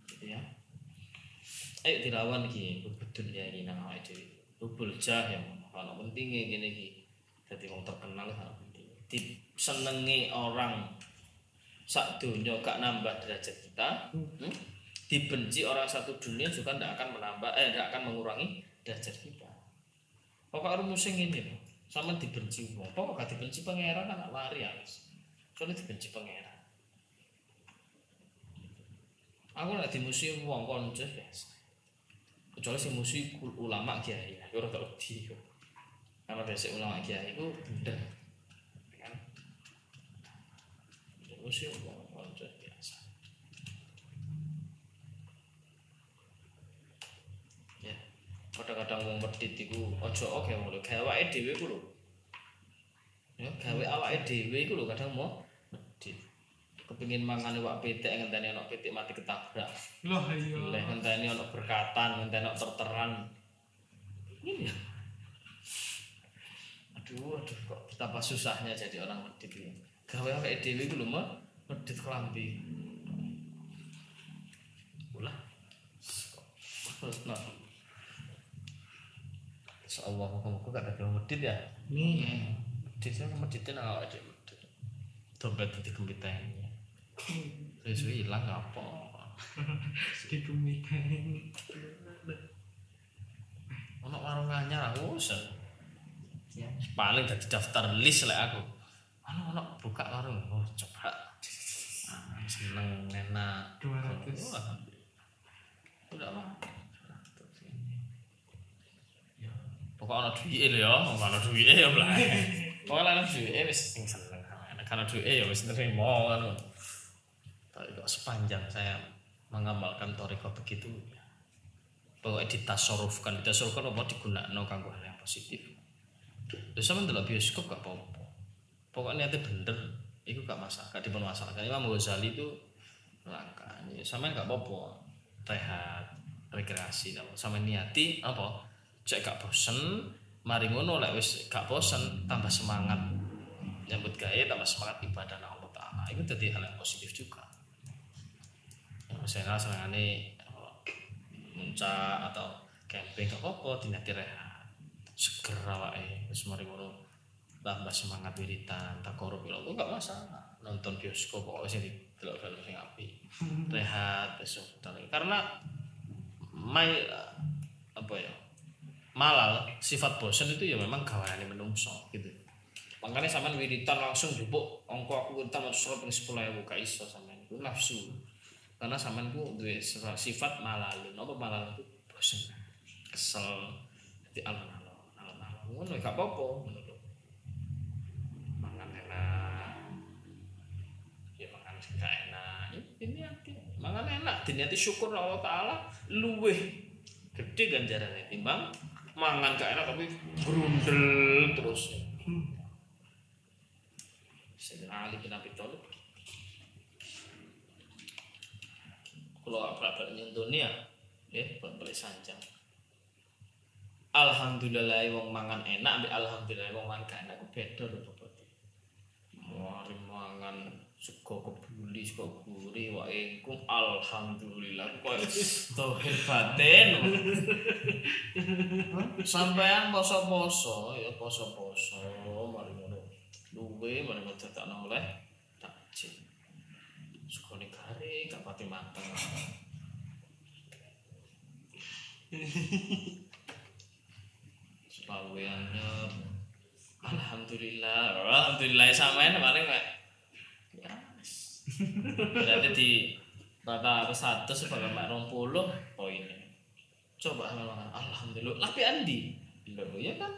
S1: Gitu ya. Ayo dilawan ki, betul ya ini nang awake dhewe. Rubul jah yang kalau pentingnya gini ki jadi wong terkenal penting. Disenengi orang sak dunia gak nambah derajat kita hmm? dibenci orang satu dunia juga tidak akan menambah eh tidak akan mengurangi derajat kita. Pokoknya rumusnya ini loh sama dibenci wong. Pokok gak dibenci pangeran? Anak lari harus soalnya dibenci pangeran. Aku lagi dimusuhi wong konco biasa kecuali si musuh ulama kiai. Ya ora tak wedi karena biasa ulama kiai itu benda kan? Musuh wong konco biasa. Ya kadang-kadang wong medit iku aja oke ngono gawe awake dhewe ku lho. Ya gawe awake dhewe iku lho kadang mau medit kepengin mangan wak pitik ngenteni ana pitik mati ketabrak.
S2: Loh iya.
S1: Leh ngenteni ana berkatan, ngenteni ana terteran. Ini ya. Aduh, aduh kok betapa susahnya jadi orang medit ini. Gawe awake dhewe iku lho medit kelambi. Ulah. Nah. Insyaallah muka-muka gak ada medit ya.
S2: nih
S1: Medit meditin awak aja medit. Dompet dadi gembiteni. Wis ilang apa?
S2: Di kemiten.
S1: Ono warung anyar aku wis. Paling dadi daftar list lek aku. Ono ono buka warung. Oh, coba. Ah, seneng enak.
S2: 200.
S1: Wah, Udah apa? Ya, pokoknya ono duit ya, ono duit ya lah. Pokoknya ono duit wis sing seneng. Karena duit ya wis nerimo kan. Tapi kok sepanjang saya mengamalkan toriko begitu ya. Pokoknya ditasorufkan, ditasorufkan apa digunakan kanggo hal yang positif. Terus sama ndelok bioskop gak apa-apa. Pokoknya niatnya bener, itu gak masalah, gak dipun masalah. Kan Imam Ghazali itu langka. Sama gak apa-apa. Rehat, rekreasi, sama niati apa? Cek gak bosen, mari ngono lek wis gak bosen, tambah semangat nyambut gawe, tambah semangat ibadah nang Allah Taala. Itu jadi hal yang positif juga. Ya, misalnya senengane muncak atau camping gak apa-apa, dinati rehat. Seger awake, wis mari ngono tambah semangat wiritan tak korup. Itu gak masalah. Nonton bioskop pokoknya sih di delok film sing api rehat besok karena my apa ya malal sifat bosan itu ya memang gawaannya menungso gitu. Makanya sampean wiritan langsung jupuk ongko aku wiritan mau surat ping sepuluh ewu gak iso sampean. Itu nafsu. Karena ku duwe sifat malalun apa malalun itu? Bosan kesel. Alon-alon alon-alon ngono ya gak apa-apa. Ngono mangan enak. Ya mangan gak enak. Ya, ini hati mangan enak. Diniati syukur Allah Taala luweh gede ganjarannya timbang mangan gak enak tapi grundel terus. Sayyidina Ali bin Abi Thalib. Kalau apa-apa nyentuhnya ya balik sanjang Alhamdulillah wong mangan enak ambek alhamdulillah wong mangan gak enak beda lho bobote. Mari mangan sego kebuli sego gurih wae alhamdulillah koyo tohir. Sampean poso-poso ya poso-poso mari ngono. Luwe mari ngono dadakno oleh takjil. Sugone garing gak pati mateng. Paweannya. Alhamdulillah. Alhamdulillah samain paling kayak ya berarti di rata ke satu sebagai mak rong puluh poinnya. Coba alhamdulillah. Tapi andi? Lho ya kan?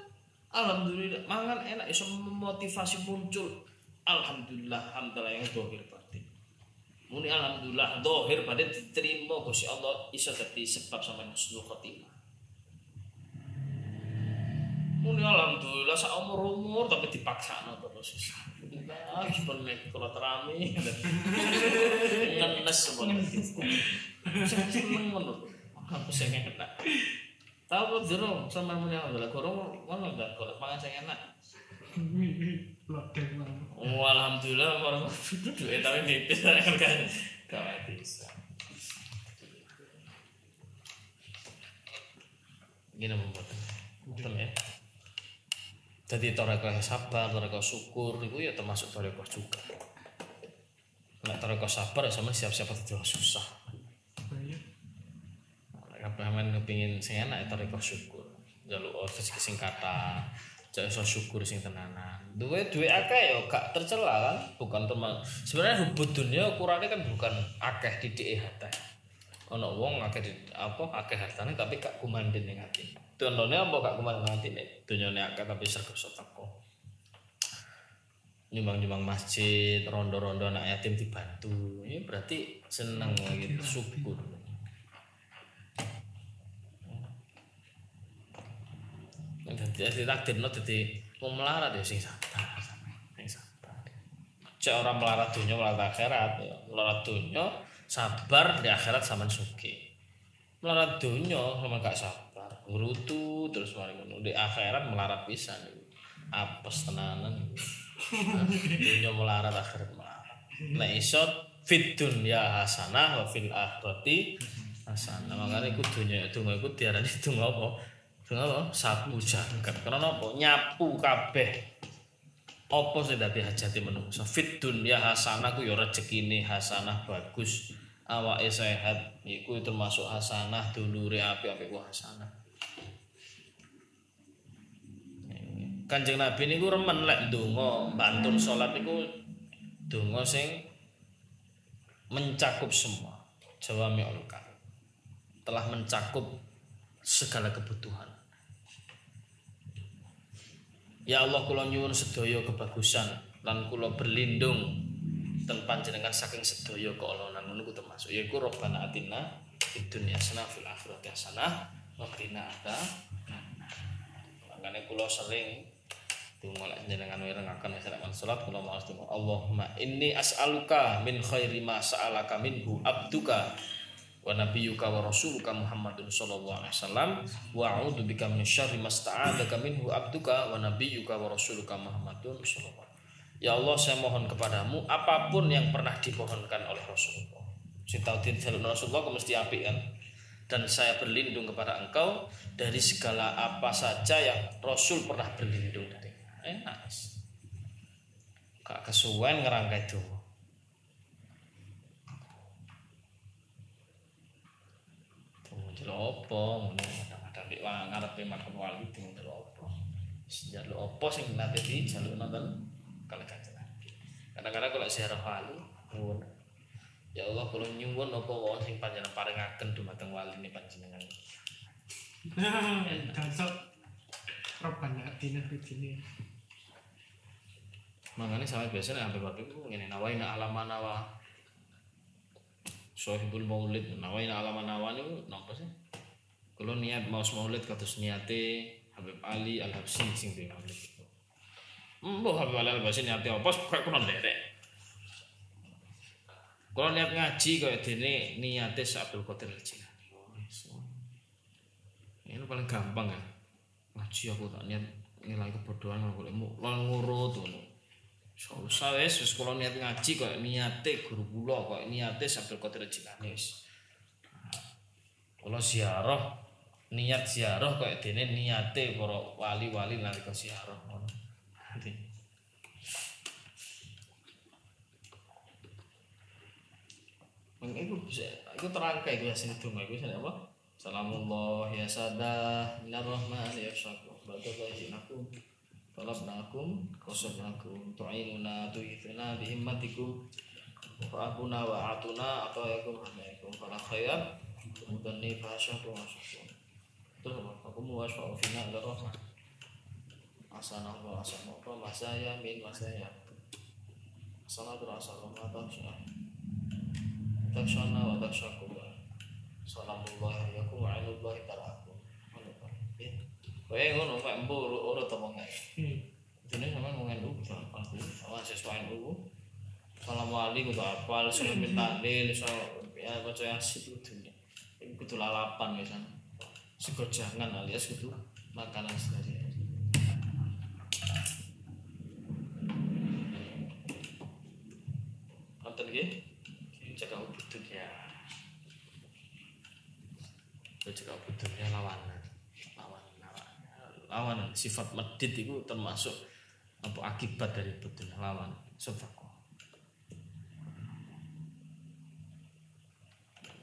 S1: Alhamdulillah mangan enak iso memotivasi muncul. Alhamdulillah alhamdulillah yang dohir berarti. Muni alhamdulillah dohir berarti diterima Gusti Allah iso dadi sebab sampai husnul khotimah Muni alhamdulillah sak umur umur tapi dipaksa no terus. Ah, sebenarnya kalau terami, ngenes sebenarnya. Seneng ngono. Aku sing enak. Tahu kok jero sama muni alhamdulillah gorong ngono enggak kalau mangan sing enak. Oh, alhamdulillah orang itu duit tapi nipis kan kan. Bisa. Gini membuat. Betul ya. Jadi toreko sabar, toreko syukur itu ya termasuk toreko juga. Nek toreko sabar ya sama siap-siap itu susah.
S2: Bayar.
S1: Nek sampean kepengin sing enak ya toreko syukur. Jaluk rezeki sing kata, cek iso syukur sing tenanan. Duwe duwe akeh ya gak tercela kan, bukan teman. Sebenarnya hubud dunia ukurannya kan bukan akeh didik harta. Ono wong akeh di, apa akeh hartane tapi gak kumandhen ning ati. Contone apa gak kumandhen ning atine? Dunyane akeh tapi sregep teko. Nyumbang-nyumbang masjid, rondo-rondo anak yatim dibantu. Ini berarti seneng gitu, syukur. Jadi takdirno jadi mau melarat ya sing sabar, sing sabar. Cek orang melarat dunia melarat akhirat, ya. melarat dunia sabar di akhirat sama suki. Melarat dunia sama gak sabar, ngurutu terus mari ngono di akhirat melarat pisan. Apes tenanan. dunia melarat akhirat melarat. Nek iso fit dunya hasanah wa fil akhirati hasanah. Makanya iku dunya donga iku diarani donga apa? Donga apa? Sapu jagat. Karena apa? Nyapu kabeh apa sing dadi hajate menungso fit dunya hasanah ku ya rezekine hasanah bagus awake sehat iku termasuk hasanah dulure apik-apik ku hasanah Kanjeng Nabi niku remen lek ndonga bantun salat niku donga sing mencakup semua jawami ulka telah mencakup segala kebutuhan. Ya Allah kula nyuwun sedaya kebagusan lan kula berlindung ten panjenengan saking sedaya keolonan. Ngono ku termasuk yaiku robbana atina fid dunya hasanah fil akhirati hasanah wa qina Makanya kula sering Tunggu lek jenengan wirengaken wis nek salat kula maos tunggu Allahumma inni as'aluka min khairi ma sa'alaka minhu abduka wa nabiyyuka wa rasuluka Muhammadun sallallahu alaihi wasallam wa a'udzu bika min syarri ma sta'adaka minhu abduka wa nabiyyuka wa rasuluka Muhammadun sallallahu Ya Allah saya mohon kepadamu apa pun yang pernah dipohonkan oleh Rasulullah. Sing tau Rasulullah mesti apik kan? dan saya berlindung kepada engkau dari segala apa saja yang Rasul pernah berlindung dari enak gak kesuwen ngerangkai itu Delok apa ngono kadang-kadang nek ngarepe makam wali itu delok apa. Jaluk apa sing nate di jaluk nonton kalau kanjeng Kadang-kadang kalau ziarah wali ngono. Ya Allah kalau nyuwun apa wae sing panjenengan paringaken dumateng wali ini panjenengan.
S2: Cocok. Robbana fid dunya
S1: Makanya sama biasanya sampai waktu itu ini nawaina alaman nawa sohibul maulid. Nawaina alaman nawa itu napa sih? Kalau niat mau maulid kados niate Habib Ali Al Habsyi sing di maulid Mbah Habib Ali Al Habsyi niate apa? Kok kulo nderek. Kalau niat ngaji kayak dene niate Abdul Qadir Jilani ini paling gampang ya. Ngaji aku tak niat nilai kebodohan aku lek ngurut ngono Susah wis wis kula niat ngaji kok niate guru kula kok niate Abdul Qadir Jilani wis. Kula ziarah niat ziarah kok dene niate para wali-wali nalika ziarah ngono. Meng iku bisa iku terangkai iku sing donga iku sing apa? Salamullah ya sadah minar rahman ya syakur. Nakum. Talabnakum qasabnakum tu'inuna tu'ithuna bihimmatikum fa'abuna wa atuna atau yakum hamaikum fala khayar mudanni fa'asyakum asyakum terus aku mau wasfa'u fina ila rahmah asana wa asana wa masaya min masaya asana tu asana wa taksya taksyana wa taksyakum salamullah yakum wa tarakum Kowe ngono Pak Empu urut apa enggak? Dene sampean ngomong bisa aku sama siswa NU. Salam wali kudu apal, suruh minta lil, so ya baca yang situ dunia. Kudu lalapan ya sana. Sego jangan alias kudu makanan sehari. Nonton nggih? Jaga ubud dunia. Jaga ubud dunia lawan lawan sifat medit itu termasuk apa akibat dari betul lawan sodako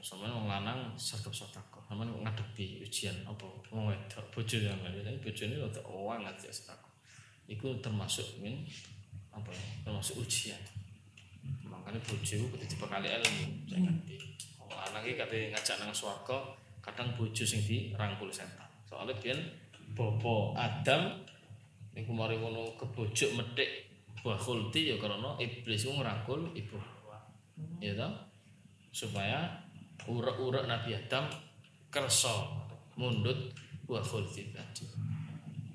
S1: sama wong lanang sergap sodako sama ngadepi ujian apa wong wedok bojo yang tapi bojo ini rada wangat ya sodako itu termasuk min apa ya termasuk ujian. Makanya bojo ketika kali ilmu. Saya ngerti. Wong lanang ini katanya ngajak nang swarga kadang bojo sing dirangkul setan. Soalnya dia Bopo Adam niku mari ngono kebojok metik buah khuldi ya karena iblis ku ngrangkul ibu. Ya toh? Supaya urek-urek Nabi Adam kersa mundut buah khuldi tadi.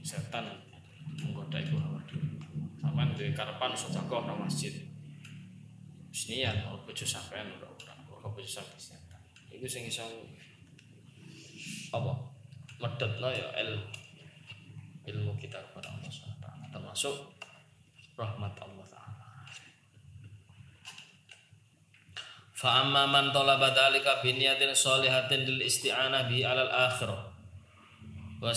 S1: Setan menggoda ibu Hawa. Sampeyan duwe karepan sedekah nang masjid. Sinian kalau bojo sampean ora ora bojo sampean setan. Iku sing iso apa? Medetno ya ilmu ilmu kita kepada Allah SWT termasuk rahmat Allah Ta'ala. Fa'amma man talaba dhalika biniyatin sholihatin lil isti'anah bi alal akhirah wa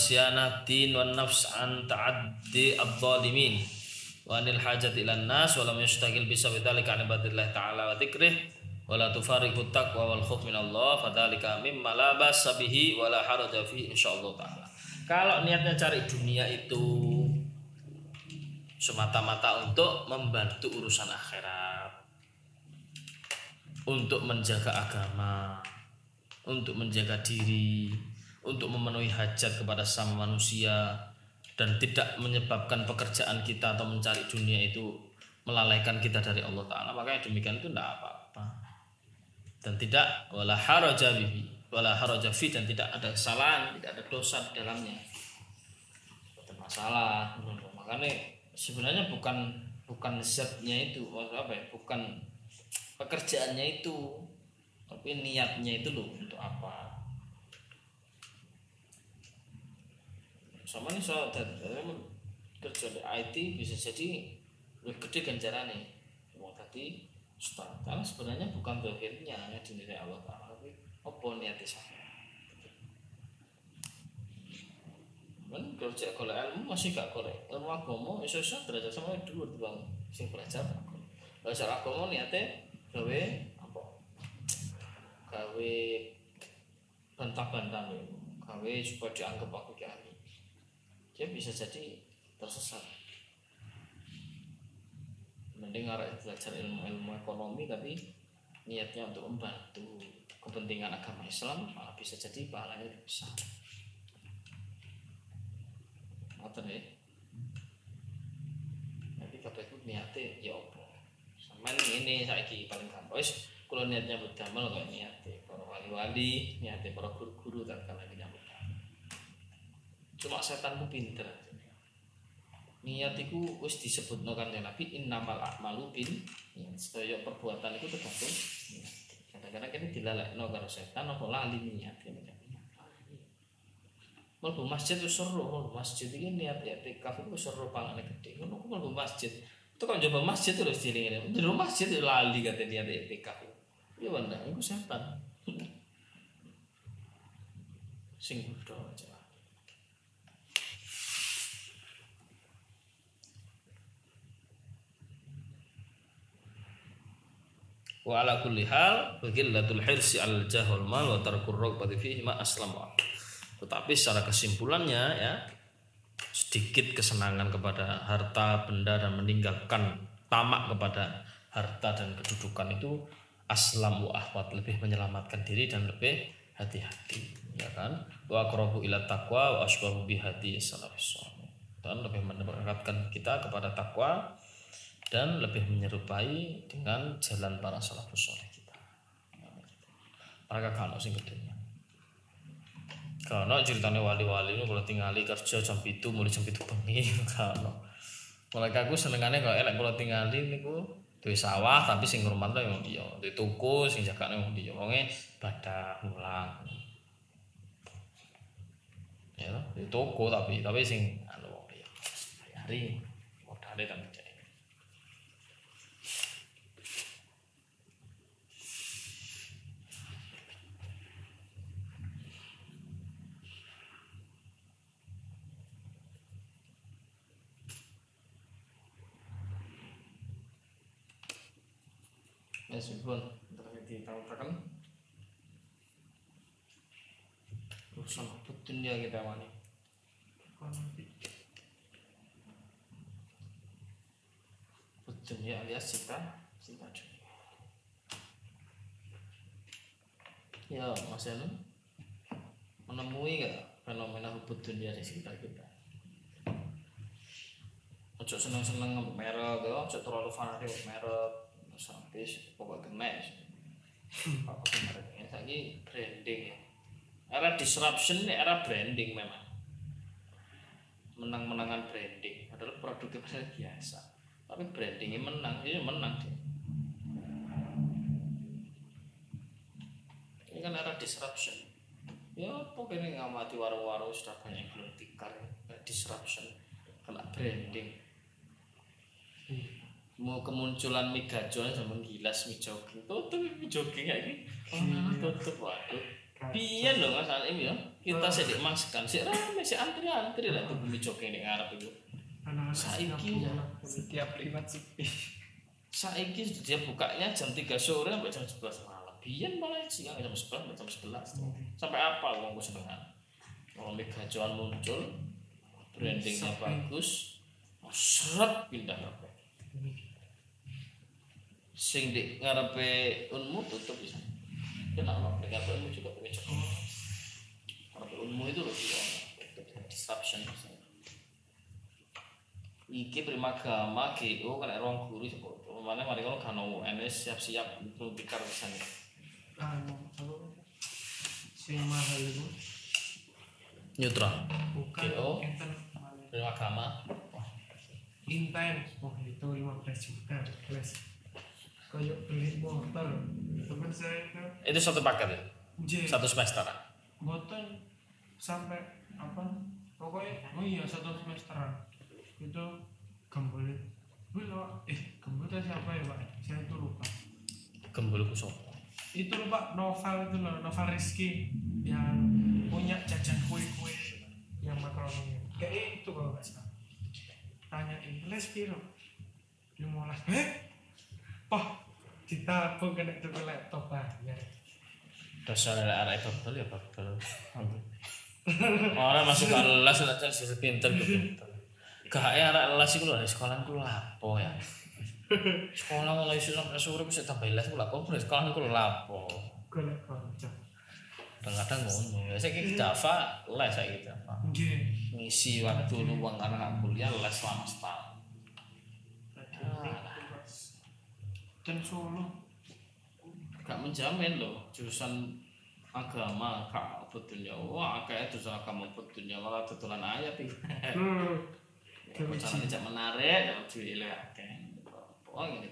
S1: din wa nafs an ta'addi adh-dhalimin wa anil hajat ila nas wa lam yashtagil bisa bidzalika an ibadillah ta'ala wa dzikrih wa la tufariqu taqwa wal khauf min Allah fadzalika mimma la basa bihi wa la haraja fi insyaallah taala kalau niatnya cari dunia itu semata-mata untuk membantu urusan akhirat untuk menjaga agama untuk menjaga diri untuk memenuhi hajat kepada sama manusia dan tidak menyebabkan pekerjaan kita atau mencari dunia itu melalaikan kita dari Allah Ta'ala. Makanya demikian itu tidak apa-apa. Dan tidak wala haraja bihi wala haraja fi dan tidak ada kesalahan tidak ada dosa di dalamnya. Ada masalah makanya sebenarnya bukan bukan zatnya itu apa ya? Bukan pekerjaannya itu tapi niatnya itu loh untuk apa? Sama nih soal kerja di IT bisa jadi lebih gede ganjarannya. Mau tadi karena sebenarnya bukan dohirnya hanya dinilai Allah Taala apa niatnya saya kan kerja kalau ilmu masih gak korek ilmu agama iso iso belajar sama dulu bang sing belajar belajar agama niatnya gawe apa? Gawe bantah-bantah gawe supaya dianggap aku kiai dia bisa jadi tersesat. Mending arah belajar ilmu-ilmu ekonomi tapi niatnya untuk membantu kepentingan agama Islam malah bisa jadi pahalanya lebih besar. Ngoten ya. Nanti kabeh ku niate ya apa? Sampeyan ini saiki paling gampang. Wis kula niatnya berdamel kok niate para wali-wali, niate para guru-guru tak kala nyambut cuma setanmu pinter niat itu wis disebut kan Nabi innamal a'malu bin sedaya perbuatan itu tergantung kadang-kadang ini dilalekno karo setan apa lali niat ya Melbu masjid itu seru, melbu masjid ini niat ya tikaf itu seru pangane gede. Ngono ku melbu masjid. Itu kan coba masjid terus dilingin. Di rumah masjid itu lali kata niat ya tikaf. Ya benar, itu setan. Sing kudu aja. Wa ala kulli hal bagillatul hirsi al jahul mal wa tarkur ragbati fihi ma aslamu tetapi secara kesimpulannya ya sedikit kesenangan kepada harta benda dan meninggalkan tamak kepada harta dan kedudukan itu aslam wa ahwat lebih menyelamatkan diri dan lebih hati-hati ya kan? Wa aqrabu ila taqwa wa asbahu bi hadi salafis dan lebih mendekatkan kita kepada takwa dan lebih menyerupai dengan jalan para salafus soleh kita. Mereka kan sing gedenya. Kalau ceritanya wali-wali ini kalau tinggali kerja jam itu mulai jam itu bengi kalau mulai aku senengannya kalau elek kalau tinggali ini ku di sawah tapi sing tuh yang dia. Di toko sing jaga yang dia. Wongnya pada mulang. Ya di toko tapi tapi sing anu dia. Hari modalnya tapi ya sudah terus ditawarkan urusan betul dia kita mani betul ya alias cinta cinta dunia ya mas Anu menemui gak fenomena hubud dunia di sekitar kita? Ojo seneng-seneng merek ojo terlalu fanatik merek sampai pokok gemes. Apa kemarin lagi branding. Era disruption ini era branding memang. Menang-menangan branding. Adalah produknya pada biasa. Tapi brandingnya menang. Ini menang dia ini kan era disruption. Ya pokoknya ngamati warung-warung sudah banyak yang belum tikar disruption. Kena branding mau kemunculan mie gajon sama gilas mie jogging. Tutup mie jogging lagi oh, tutup waduh. Pian loh mas ini ya? Kita sedih maskan si rame si antri antri lah tuh mie jogging di ngarep itu. Saiki ya.
S2: setiap lewat sepi
S1: saiki dia bukanya jam 3 sore sampai jam 11 malam. Biyen malah siang jam 11 sampai jam 11 sampai apa wong ku senengan kalau mega Joan muncul brandingnya bagus oh, seret pindah kabeh sing di ngarepe unmu tutup bisa. Kena ono dengan unmu juga pengen coba ngarepe unmu itu loh sih disruption iki primagama GO kena rong guru sebut mana mari kalau kan NS siap-siap pisan
S2: anu apa? Sing mahal itu?
S1: Neutral.
S2: Bukan
S1: GO.
S2: malah.
S1: primagama
S2: Inten, oh itu 15 juta plus kayak beli motor. Temen saya itu.
S1: Itu satu paket ya?
S2: J
S1: satu semester.
S2: Boten sampai apa? Pokoknya oh iya satu semesteran itu gembul lo, eh gembul itu siapa ya pak? Saya itu lupa.
S1: Gembul kusopo
S2: itu loh pak novel itu loh novel Rizky yang punya jajan kue-kue yang makaroni. Kayak itu kalau nggak salah. Tanyain les piro lima belas. Eh kita pun kena tuh laptop lah ya
S1: dasar arah betul ya betul. Orang masuk ke les sudah cari sisi pinter gak ya arah les itu loh sekolah gue lapo ya? Sekolah mulai sampai sore bisa tambah les gue lapo? Sekolah gue lapo?
S2: Gue lek kocok
S1: kadang-kadang ngono ya. Saya kayak Java les saya gitu Java.
S2: Nggih.
S1: ngisi waktu luang karena kuliah les selama setahun
S2: dan Solo.
S1: Gak menjamin loh jurusan agama kak betulnya wah kayak jurusan agama betulnya malah tutulan ayat itu caranya cak menarik ya duit akeh oh ini?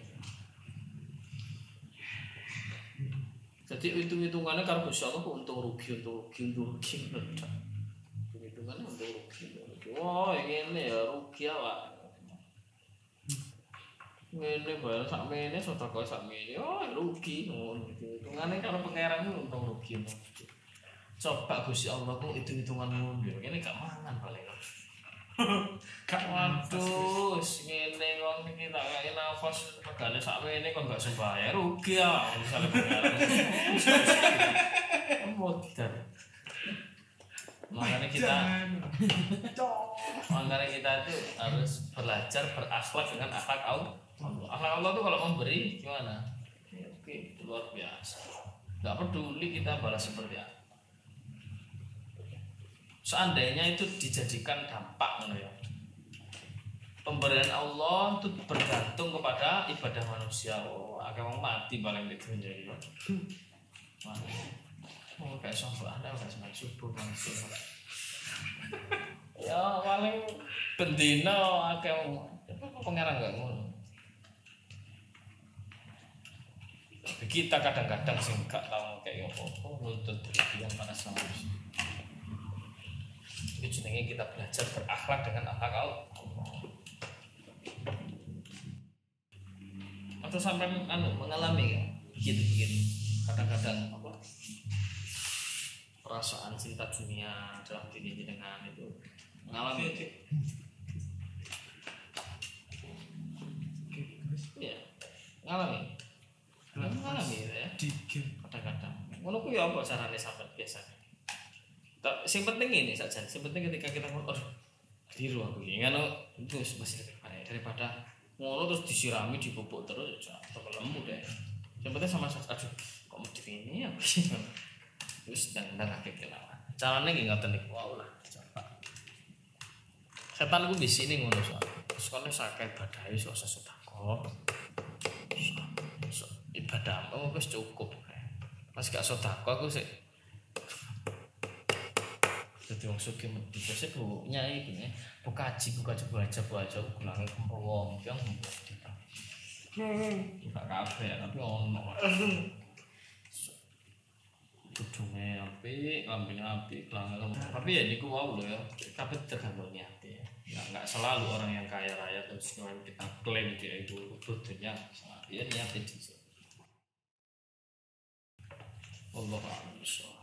S1: Jadi hitung hitungannya kalau Gusti Allah untung rugi untung rugi untung rugi. Hitung hitungannya untung rugi untung rugi. Wah ini ya rugi lah ini bayar sak ini sudah kau sak ini oh rugi ngono hitungannya kalau pangeran itu untung rugi rugi coba Gusti Allah kok hitung hitungan mundur ini gak mangan paling
S2: Kak
S1: Waduh, ngene kon iki tak kaya nafas regane sakmene kon gak sembayar rugi ya misalnya. Mau tidak. Makanya kita makanya kita itu harus belajar berakhlak dengan akhlak Allah. Akhlak Allah tuh kalau memberi gimana? Oke, luar biasa. Gak peduli kita balas seperti apa. Seandainya itu dijadikan dampak ya pemberian Allah itu bergantung kepada ibadah manusia. Oh, agak mati paling di dunia ini. Oh, kayak sombong anda kayak sempat subuh langsung. ya paling bendino akeh pangeran gak ngono. Tapi kita kadang-kadang sih gak tahu kayak apa oh nuntut berlebihan pada sama itu jenenge kita belajar berakhlak dengan akhlak Allah. Atau sampai anu mengalami ya begitu begitu kadang-kadang apa? Perasaan cinta dunia dalam diri dengan itu mengalami. Ya mengalami mengalami ya.
S2: Dikit.
S1: kadang-kadang. Ngono ku ya apa carane sampean biasa. Tak sing penting ini saja sing penting ketika kita ngono aduh keliru aku ini ngono itu masih lebih baik. Daripada ngono terus disirami dipupuk terus ya tambah lemu deh. Yang penting sama saja aduh kok mau ini sih terus dan dan akhirnya kelawan. Caranya gak ngoten niku wow lah setan ku di sini ngono soal terus kalau sakit badai so sedekah. so, ibadah oh wis cukup. Pas gak sedekah aku sih jadi wong sugih mesti biasa bu nyai gini buka kaji buka kaji baca baca ulang kempewong yang kita buka kafe tapi ono. Kudungnya api, lambungnya api, kelangnya Tapi ya niku wow loh ya, tapi tergantung niatnya. Ya, nggak selalu orang yang kaya raya terus kita klaim dia itu butuhnya ya niatnya Allah a'lam.